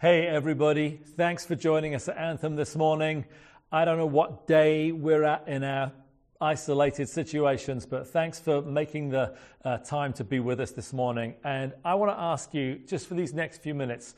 Hey, everybody. Thanks for joining us at Anthem this morning. I don't know what day we're at in our isolated situations, but thanks for making the uh, time to be with us this morning. And I want to ask you, just for these next few minutes,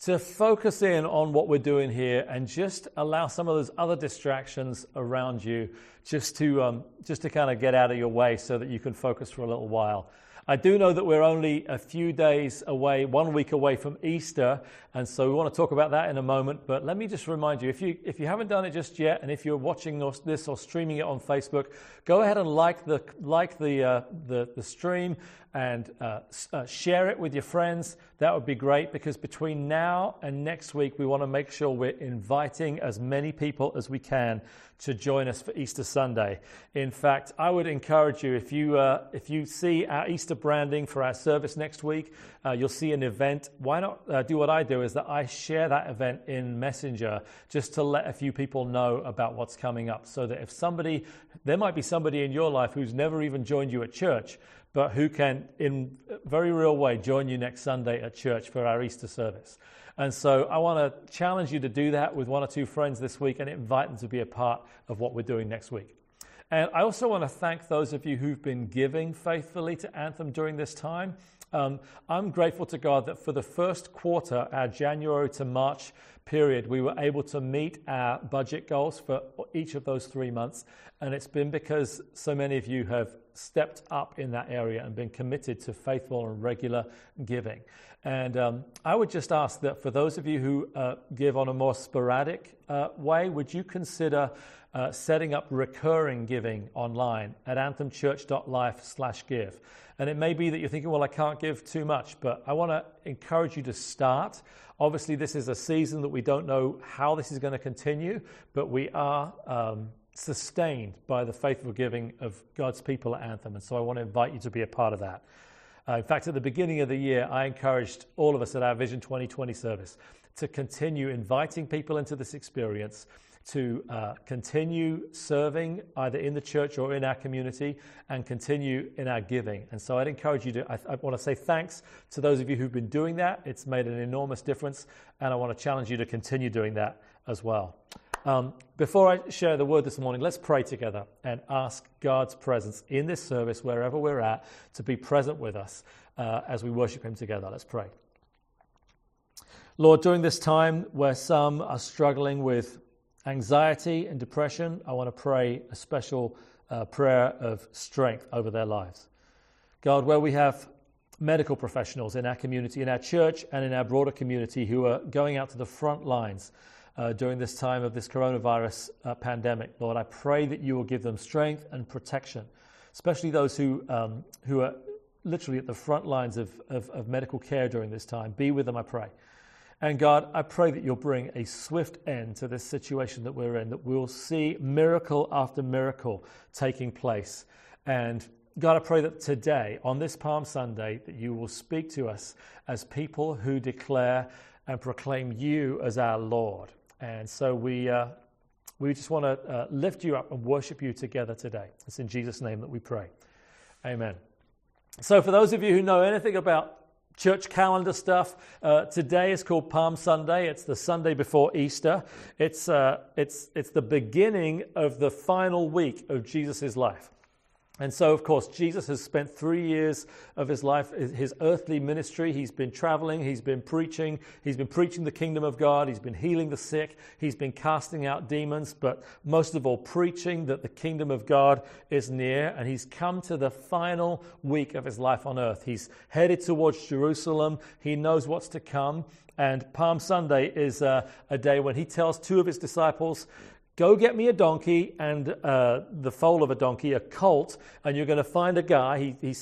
to focus in on what we're doing here and just allow some of those other distractions around you just to, um, just to kind of get out of your way so that you can focus for a little while. I do know that we're only a few days away, one week away from Easter, and so we want to talk about that in a moment. But let me just remind you if you, if you haven't done it just yet, and if you're watching this or streaming it on Facebook, go ahead and like the, like the, uh, the, the stream and uh, uh, share it with your friends. That would be great because between now and next week, we want to make sure we're inviting as many people as we can to join us for Easter Sunday. In fact, I would encourage you if you uh, if you see our Easter branding for our service next week, uh, you'll see an event. Why not uh, do what I do? Is that I share that event in Messenger just to let a few people know about what's coming up, so that if somebody there might be somebody in your life who's never even joined you at church but who can, in a very real way, join you next Sunday at church for our Easter service. And so I want to challenge you to do that with one or two friends this week and invite them to be a part of what we're doing next week. And I also want to thank those of you who've been giving faithfully to Anthem during this time. Um, I'm grateful to God that for the first quarter, our January to March period, we were able to meet our budget goals for each of those three months. And it's been because so many of you have stepped up in that area and been committed to faithful and regular giving. And um, I would just ask that for those of you who uh, give on a more sporadic uh, way, would you consider uh, setting up recurring giving online at anthemchurch.life/give? And it may be that you're thinking, well, I can't give too much, but I want to encourage you to start. Obviously, this is a season that we don't know how this is going to continue, but we are um, sustained by the faithful giving of God's people at Anthem. And so I want to invite you to be a part of that. Uh, in fact, at the beginning of the year, I encouraged all of us at our Vision 2020 service to continue inviting people into this experience, to uh, continue serving either in the church or in our community, and continue in our giving. And so I'd encourage you to, I, I want to say thanks to those of you who've been doing that. It's made an enormous difference, and I want to challenge you to continue doing that as well. Um, before I share the word this morning, let's pray together and ask God's presence in this service, wherever we're at, to be present with us uh, as we worship Him together. Let's pray. Lord, during this time where some are struggling with anxiety and depression, I want to pray a special uh, prayer of strength over their lives. God, where we have medical professionals in our community, in our church, and in our broader community who are going out to the front lines uh, during this time of this coronavirus uh, pandemic. Lord, I pray that you will give them strength and protection, especially those who, um, who are literally at the front lines of, of, of medical care during this time. Be with them, I pray. And God, I pray that you'll bring a swift end to this situation that we're in, that we'll see miracle after miracle taking place. And God, I pray that today, on this Palm Sunday, that you will speak to us as people who declare and proclaim you as our Lord. And so we, uh, we just want to uh, lift you up and worship you together today. It's in Jesus' name that we pray. Amen. So, for those of you who know anything about church calendar stuff, uh, today is called Palm Sunday. It's the Sunday before Easter. It's, uh, it's, it's the beginning of the final week of Jesus' life. And so, of course, Jesus has spent three years of his life, his earthly ministry. He's been traveling, he's been preaching, he's been preaching the kingdom of God, he's been healing the sick, he's been casting out demons, but most of all, preaching that the kingdom of God is near. And he's come to the final week of his life on earth. He's headed towards Jerusalem, he knows what's to come. And Palm Sunday is a, a day when he tells two of his disciples, Go get me a donkey and uh, the foal of a donkey, a colt, and you're going to find a guy. He,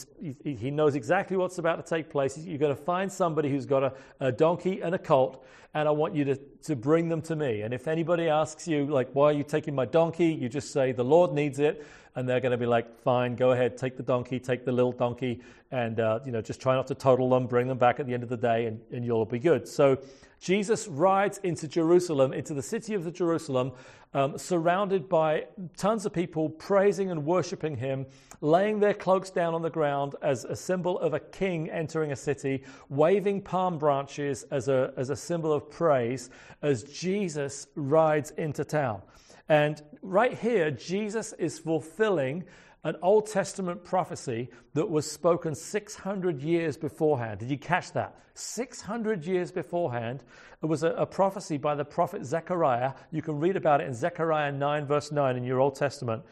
he, he knows exactly what's about to take place. You're going to find somebody who's got a, a donkey and a colt, and I want you to, to bring them to me. And if anybody asks you, like, why are you taking my donkey? You just say, the Lord needs it. and they're going to be like, fine, go ahead, take the donkey, take the little donkey, and uh, you know, just try not to total them, bring them back at the end of the day, and, and you'll be good. So Jesus rides into Jerusalem, into the city of the Jerusalem, um, surrounded by tons of people praising and worshiping him, laying their cloaks down on the ground as a symbol of a king entering a city, waving palm branches as a, as a symbol of praise as Jesus rides into town. And right here, Jesus is fulfilling an Old Testament prophecy that was spoken 600 years beforehand. Did you catch that? 600 years beforehand, it was a, a, prophecy by the prophet Zechariah. You can read about it in Zechariah 9, verse 9 in your Old Testament.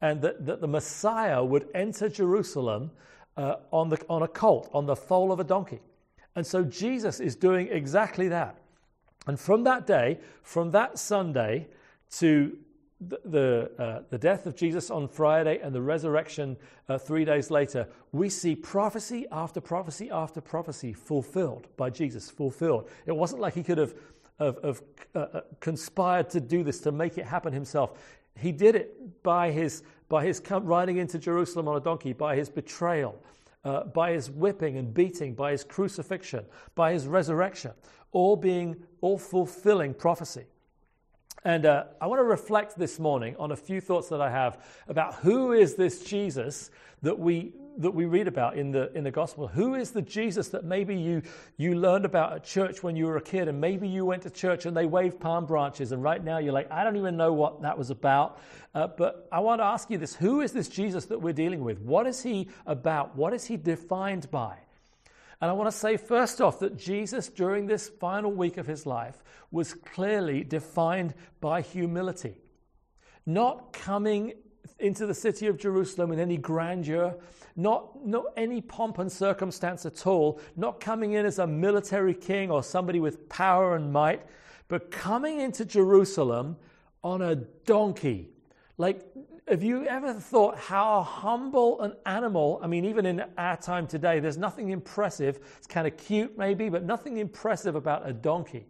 And that, that the Messiah would enter Jerusalem uh, on, the, on a colt, on the foal of a donkey. And so Jesus is doing exactly that. And from that day, from that Sunday to the, the, uh, the, death of Jesus on Friday and the resurrection uh, three days later, we see prophecy after prophecy after prophecy fulfilled by Jesus, fulfilled. It wasn't like he could have, have, have uh, uh conspired to do this, to make it happen himself. He did it by his, by his riding into Jerusalem on a donkey, by his betrayal, uh, by his whipping and beating, by his crucifixion, by his resurrection, all being, all fulfilling prophecy. And uh, I want to reflect this morning on a few thoughts that I have about who is this Jesus that we that we read about in the in the gospel. Who is the Jesus that maybe you you learned about at church when you were a kid, and maybe you went to church and they waved palm branches, and right now you're like, I don't even know what that was about. Uh, but I want to ask you this: Who is this Jesus that we're dealing with? What is he about? What is he defined by? And I want to say first off that Jesus, during this final week of his life, was clearly defined by humility. Not coming into the city of Jerusalem in any grandeur, not, not any pomp and circumstance at all, not coming in as a military king or somebody with power and might, but coming into Jerusalem on a donkey. Like have you ever thought how humble an animal, I mean, even in our time today, there's nothing impressive. It's kind of cute, maybe, but nothing impressive about a donkey.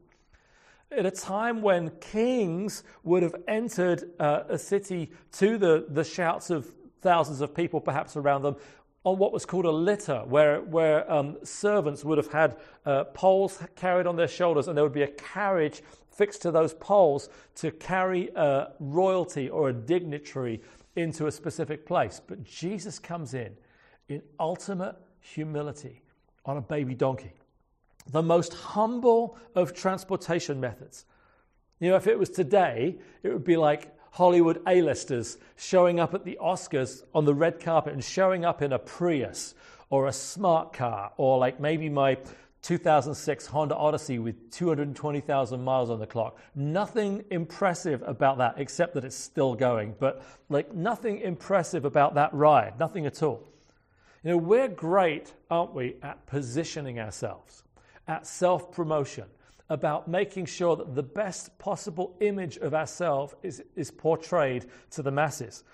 At a time when kings would have entered uh, a city to the, the shouts of thousands of people, perhaps around them, on what was called a litter, where, where um, servants would have had uh, poles carried on their shoulders, and there would be a carriage fixed to those poles to carry a royalty or a dignitary into a specific place. But Jesus comes in in ultimate humility on a baby donkey, the most humble of transportation methods. You know, if it was today, it would be like Hollywood A-listers showing up at the Oscars on the red carpet and showing up in a Prius or a smart car or like maybe my 2006 Honda Odyssey with 220,000 miles on the clock. Nothing impressive about that except that it's still going, but like nothing impressive about that ride, nothing at all. You know, we're great, aren't we, at positioning ourselves, at self promotion, about making sure that the best possible image of ourselves is, is portrayed to the masses.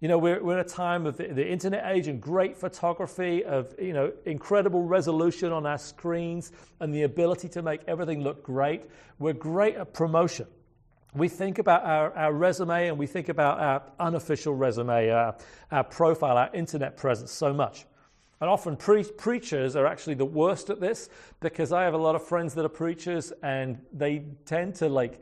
You know, we're, we're in a time of the, the, internet age and great photography, of, you know, incredible resolution on our screens and the ability to make everything look great. We're great at promotion. We think about our, our resume and we think about our unofficial resume, our, our profile, our internet presence so much. And often pre- preachers are actually the worst at this because I have a lot of friends that are preachers and they tend to like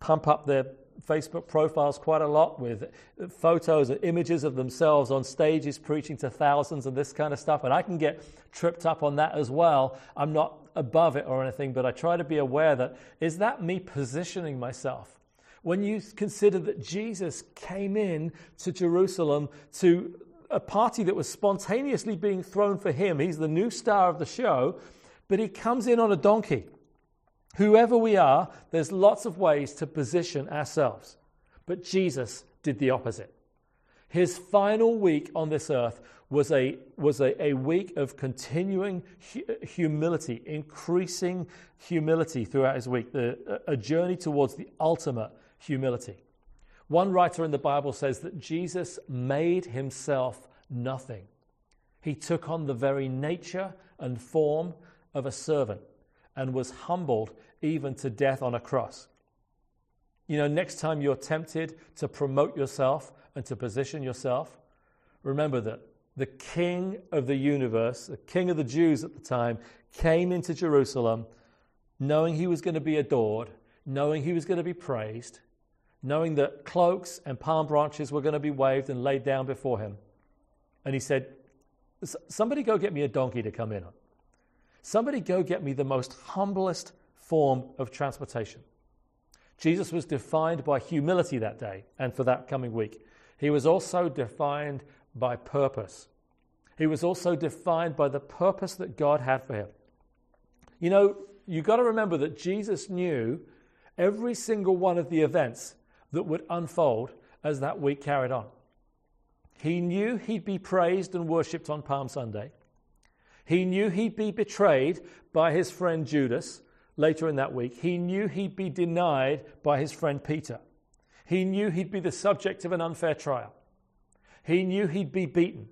pump up their Facebook profiles quite a lot with photos and images of themselves on stages preaching to thousands and this kind of stuff. And I can get tripped up on that as well. I'm not above it or anything, but I try to be aware that is that me positioning myself? When you consider that Jesus came in to Jerusalem to a party that was spontaneously being thrown for him, he's the new star of the show, but he comes in on a donkey. Whoever we are, there's lots of ways to position ourselves. But Jesus did the opposite. His final week on this earth was a, was a, a week of continuing hu- humility, increasing humility throughout his week, the, a journey towards the ultimate humility. One writer in the Bible says that Jesus made himself nothing. He took on the very nature and form of a servant and was humbled even to death on a cross. You know, next time you're tempted to promote yourself and to position yourself, remember that the king of the universe, the king of the Jews at the time, came into Jerusalem knowing he was going to be adored, knowing he was going to be praised, knowing that cloaks and palm branches were going to be waved and laid down before him. And he said, Somebody go get me a donkey to come in on. Somebody go get me the most humblest form of transportation. Jesus was defined by humility that day and for that coming week. He was also defined by purpose. He was also defined by the purpose that God had for him. You know, you've got to remember that Jesus knew every single one of the events that would unfold as that week carried on. He knew he'd be praised and worshipped on Palm Sunday. He knew he'd be betrayed by his friend Judas later in that week. He knew he'd be denied by his friend Peter. He knew he'd be the subject of an unfair trial. He knew he'd be beaten,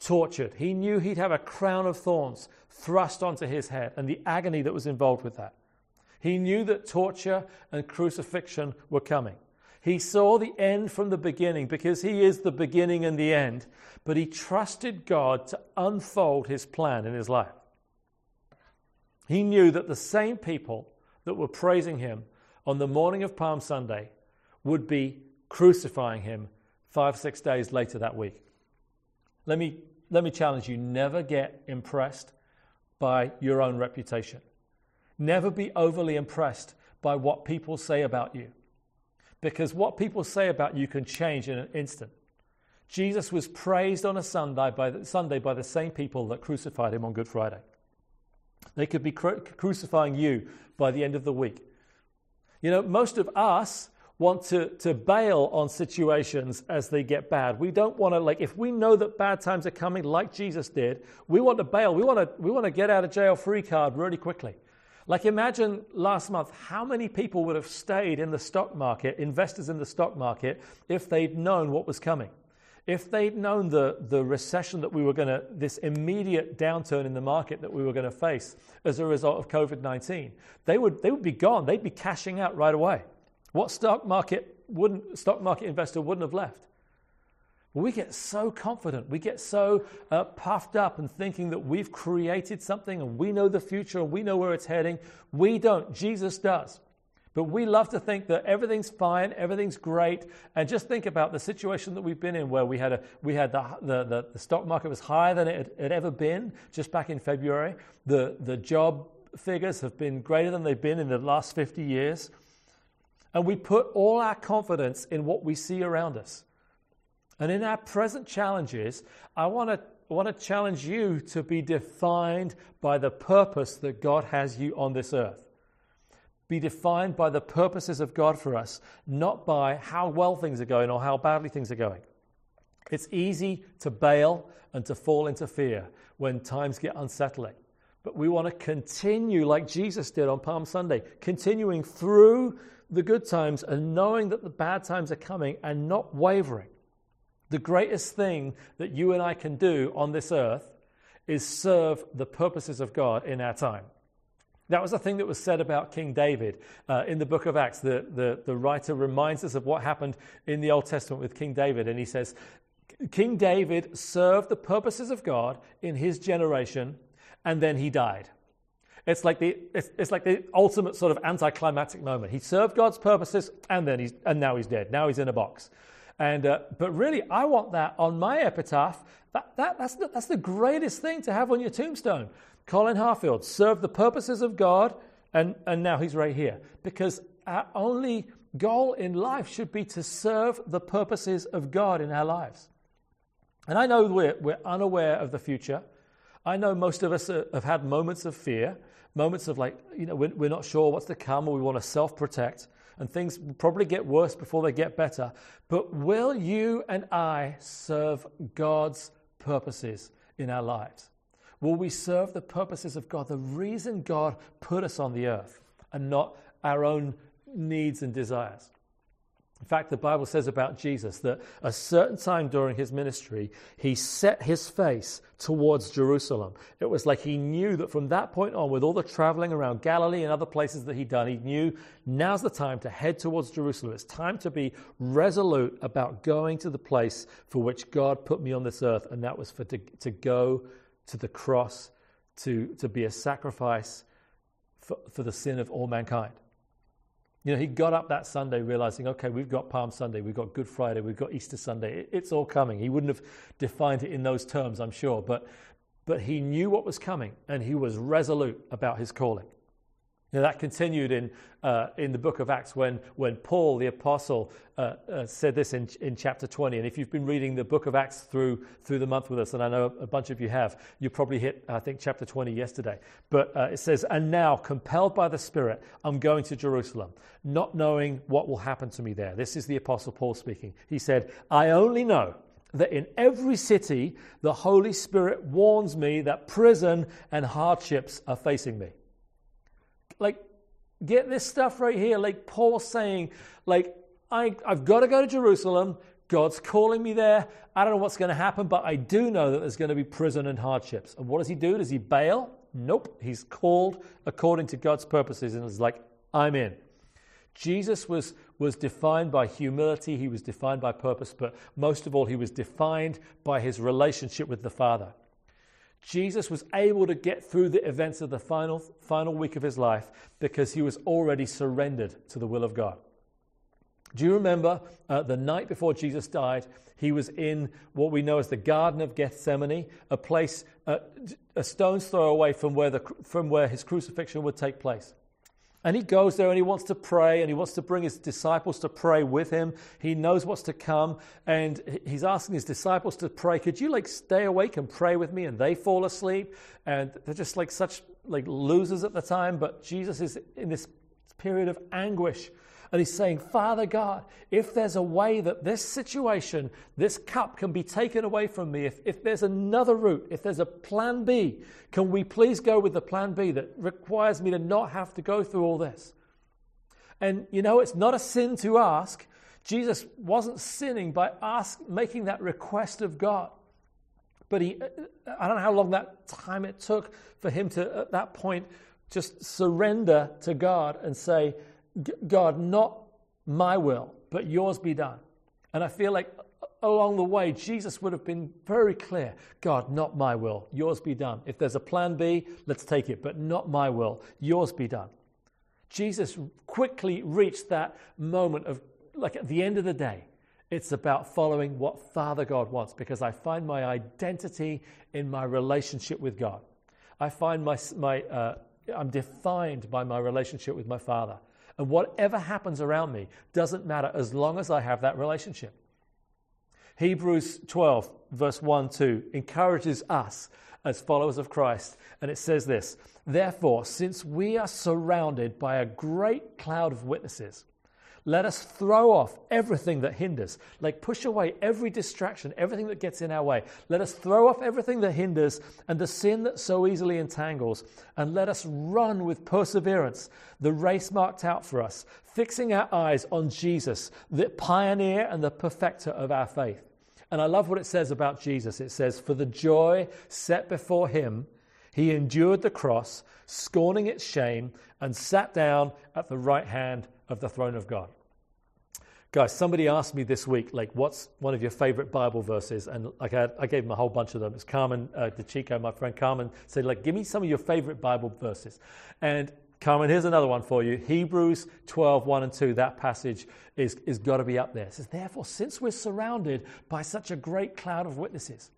tortured. He knew he'd have a crown of thorns thrust onto his head and the agony that was involved with that. He knew that torture and crucifixion were coming. He saw the end from the beginning because he is the beginning and the end, but he trusted God to unfold his plan in his life. He knew that the same people that were praising him on the morning of Palm Sunday would be crucifying him five, six days later that week. Let me, let me challenge you never get impressed by your own reputation. Never be overly impressed by what people say about you. Because what people say about you can change in an instant. Jesus was praised on a Sunday by the, Sunday by the same people that crucified him on Good Friday. They could be cru- crucifying you by the end of the week. You know, most of us want to, to bail on situations as they get bad. We don't want to, like, if we know that bad times are coming, like Jesus did, we want to bail. We want to, we want to get out of jail free card really quickly. Like, imagine last month how many people would have stayed in the stock market, investors in the stock market, if they'd known what was coming. If they'd known the, the recession that we were going to, this immediate downturn in the market that we were going to face as a result of COVID 19, they would, they would be gone. They'd be cashing out right away. What stock market wouldn't stock market investor wouldn't have left? We get so confident, we get so uh, puffed up and thinking that we've created something and we know the future and we know where it's heading. We don't. Jesus does. But we love to think that everything's fine, everything's great, and just think about the situation that we've been in where we had, a, we had the, the, the, stock market was higher than it had ever been just back in February. The, the job figures have been greater than they've been in the last 50 years and we put all our confidence in what we see around us. And in our present challenges, I want to want to challenge you to be defined by the purpose that God has you on this earth. Be defined by the purposes of God for us, not by how well things are going or how badly things are going. It's easy to bail and to fall into fear when times get unsettling. But we want to continue like Jesus did on Palm Sunday, continuing through the good times and knowing that the bad times are coming and not wavering. The greatest thing that you and I can do on this earth is serve the purposes of God in our time. That was the thing that was said about King David uh, in the book of Acts. The, the, the writer reminds us of what happened in the Old Testament with King David, and he says, King David served the purposes of God in his generation, and then he died. It's like the, it's, it's like the ultimate sort of anticlimactic moment. He served God's purposes and then he's, and now he's dead. Now he's in a box. And, uh, but really, I want that on my epitaph. That, that, that's, the, that's the greatest thing to have on your tombstone. Colin Harfield served the purposes of God, and, and now he's right here. Because our only goal in life should be to serve the purposes of God in our lives. And I know we're, we're unaware of the future. I know most of us have had moments of fear moments of like, you know, we're, we're not sure what's to come or we want to self protect, and things probably get worse before they get better. But will you and I serve God's purposes in our lives? Will we serve the purposes of God, the reason God put us on the earth, and not our own needs and desires? In fact, the Bible says about Jesus that a certain time during his ministry, he set his face towards Jerusalem. It was like he knew that from that point on, with all the traveling around Galilee and other places that he'd done, he knew now's the time to head towards Jerusalem. It's time to be resolute about going to the place for which God put me on this earth, and that was for to, to go to the cross, to, to be a sacrifice for, for the sin of all mankind. You know, he got up that Sunday realizing, okay, we've got Palm Sunday, we've got Good Friday, we've got Easter Sunday. It's all coming. He wouldn't have defined it in those terms, I'm sure, but, but he knew what was coming and he was resolute about his calling. Now, that continued in, uh, in the book of Acts when, when Paul, the apostle, uh, uh, said this in, in chapter 20. And if you've been reading the book of Acts through, through the month with us, and I know a bunch of you have, you probably hit, I think, chapter 20 yesterday. But uh, it says, And now, compelled by the Spirit, I'm going to Jerusalem, not knowing what will happen to me there. This is the apostle Paul speaking. He said, I only know that in every city, the Holy Spirit warns me that prison and hardships are facing me like, get this stuff right here. Like Paul saying, like, I, I've got to go to Jerusalem. God's calling me there. I don't know what's going to happen, but I do know that there's going to be prison and hardships. And what does he do? Does he bail? Nope. He's called according to God's purposes and is like, I'm in. Jesus was, was defined by humility, he was defined by purpose, but most of all, he was defined by his relationship with the Father. Jesus was able to get through the events of the final, final week of his life because he was already surrendered to the will of God. Do you remember uh, the night before Jesus died? He was in what we know as the Garden of Gethsemane, a place uh, a stone's throw away from where, the, from where his crucifixion would take place. And he goes there and he wants to pray and he wants to bring his disciples to pray with him. He knows what's to come and he's asking his disciples to pray. Could you like stay awake and pray with me? And they fall asleep and they're just like such like losers at the time. But Jesus is in this period of anguish and he's saying, Father God, if there's a way that this situation, this cup can be taken away from me, if, if there's another route, if there's a plan B, can we please go with the plan B that requires me to not have to go through all this? And you know, it's not a sin to ask. Jesus wasn't sinning by ask, making that request of God. But he, I don't know how long that time it took for him to, at that point, just surrender to God and say, God, not my will, but yours be done. And I feel like along the way, Jesus would have been very clear God, not my will, yours be done. If there's a plan B, let's take it, but not my will, yours be done. Jesus quickly reached that moment of, like, at the end of the day, it's about following what Father God wants because I find my identity in my relationship with God. I find my, my uh, I'm defined by my relationship with my Father. And whatever happens around me doesn't matter as long as I have that relationship. Hebrews 12, verse 1 2, encourages us as followers of Christ. And it says this Therefore, since we are surrounded by a great cloud of witnesses, let us throw off everything that hinders, like push away every distraction, everything that gets in our way. Let us throw off everything that hinders and the sin that so easily entangles, and let us run with perseverance the race marked out for us, fixing our eyes on Jesus, the pioneer and the perfecter of our faith. And I love what it says about Jesus. It says, For the joy set before him, he endured the cross, scorning its shame, and sat down at the right hand of the throne of God. Guys, somebody asked me this week, like, what's one of your favorite Bible verses? And like, I, I gave them a whole bunch of them. It's Carmen uh, DeChico, my friend Carmen, said, like, give me some of your favorite Bible verses. And Carmen, here's another one for you. Hebrews 12, 1 and 2. That passage is, is got to be up there. It says, Therefore, since we're surrounded by such a great cloud of witnesses,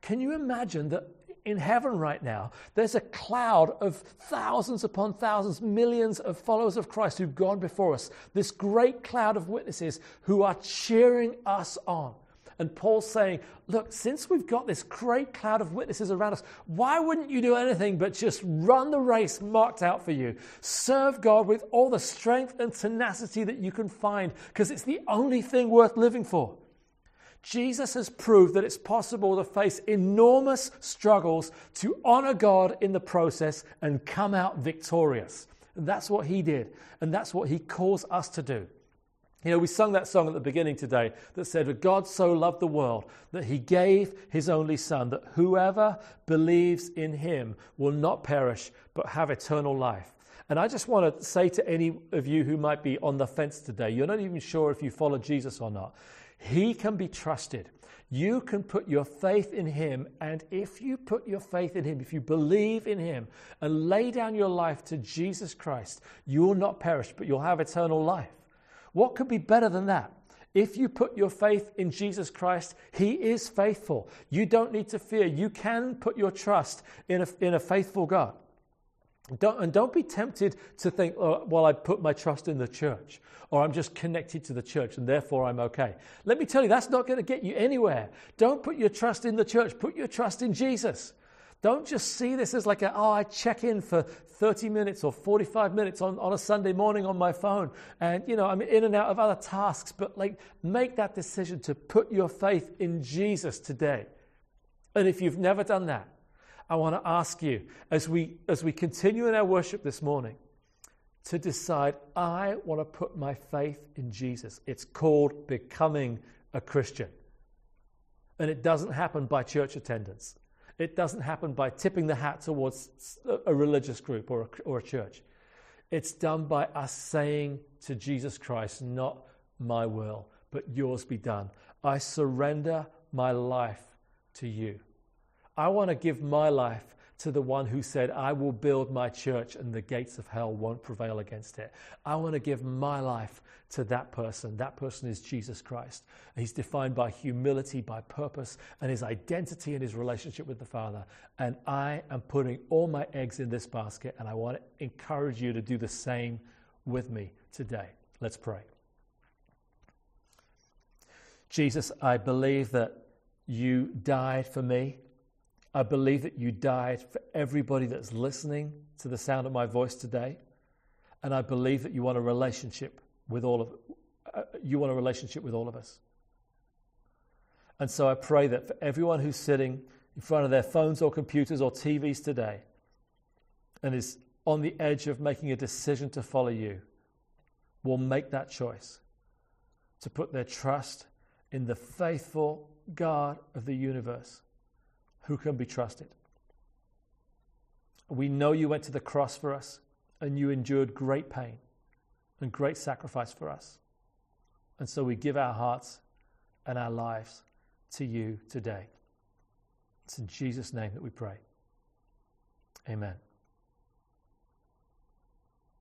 can you imagine that in heaven right now, there's a cloud of thousands upon thousands, millions of followers of Christ who've gone before us. This great cloud of witnesses who are cheering us on. And Paul's saying, Look, since we've got this great cloud of witnesses around us, why wouldn't you do anything but just run the race marked out for you? Serve God with all the strength and tenacity that you can find, because it's the only thing worth living for. Jesus has proved that it's possible to face enormous struggles to honor God in the process and come out victorious. And that's what he did, and that's what he calls us to do. You know, we sung that song at the beginning today that said, God so loved the world that he gave his only Son, that whoever believes in him will not perish but have eternal life. And I just want to say to any of you who might be on the fence today, you're not even sure if you follow Jesus or not, he can be trusted. You can put your faith in him, and if you put your faith in him, if you believe in him and lay down your life to Jesus Christ, you will not perish, but you'll have eternal life. What could be better than that? If you put your faith in Jesus Christ, He is faithful. You don't need to fear. You can put your trust in a, in a faithful God. Don't, and don't be tempted to think, oh, well, I put my trust in the church, or I'm just connected to the church and therefore I'm okay. Let me tell you, that's not going to get you anywhere. Don't put your trust in the church, put your trust in Jesus. Don't just see this as like a, oh, I check in for 30 minutes or 45 minutes on, on a Sunday morning on my phone. And, you know, I'm in and out of other tasks. But, like, make that decision to put your faith in Jesus today. And if you've never done that, I want to ask you as we, as we continue in our worship this morning to decide, I want to put my faith in Jesus. It's called becoming a Christian. And it doesn't happen by church attendance. It doesn't happen by tipping the hat towards a religious group or a, or a church. It's done by us saying to Jesus Christ, Not my will, but yours be done. I surrender my life to you. I want to give my life to the one who said, I will build my church and the gates of hell won't prevail against it. I want to give my life to that person. That person is Jesus Christ. He's defined by humility, by purpose, and his identity and his relationship with the Father. And I am putting all my eggs in this basket, and I want to encourage you to do the same with me today. Let's pray. Jesus, I believe that you died for me I believe that you died for everybody that's listening to the sound of my voice today. And I believe that you want a relationship with all of uh, you want a relationship with all of us. And so I pray that for everyone who's sitting in front of their phones or computers or TVs today and is on the edge of making a decision to follow you will make that choice to put their trust in the faithful God of the universe who can be trusted. We know you went to the cross for us and you endured great pain and great sacrifice for us. And so we give our hearts and our lives to you today. It's in Jesus' name that we pray. Amen.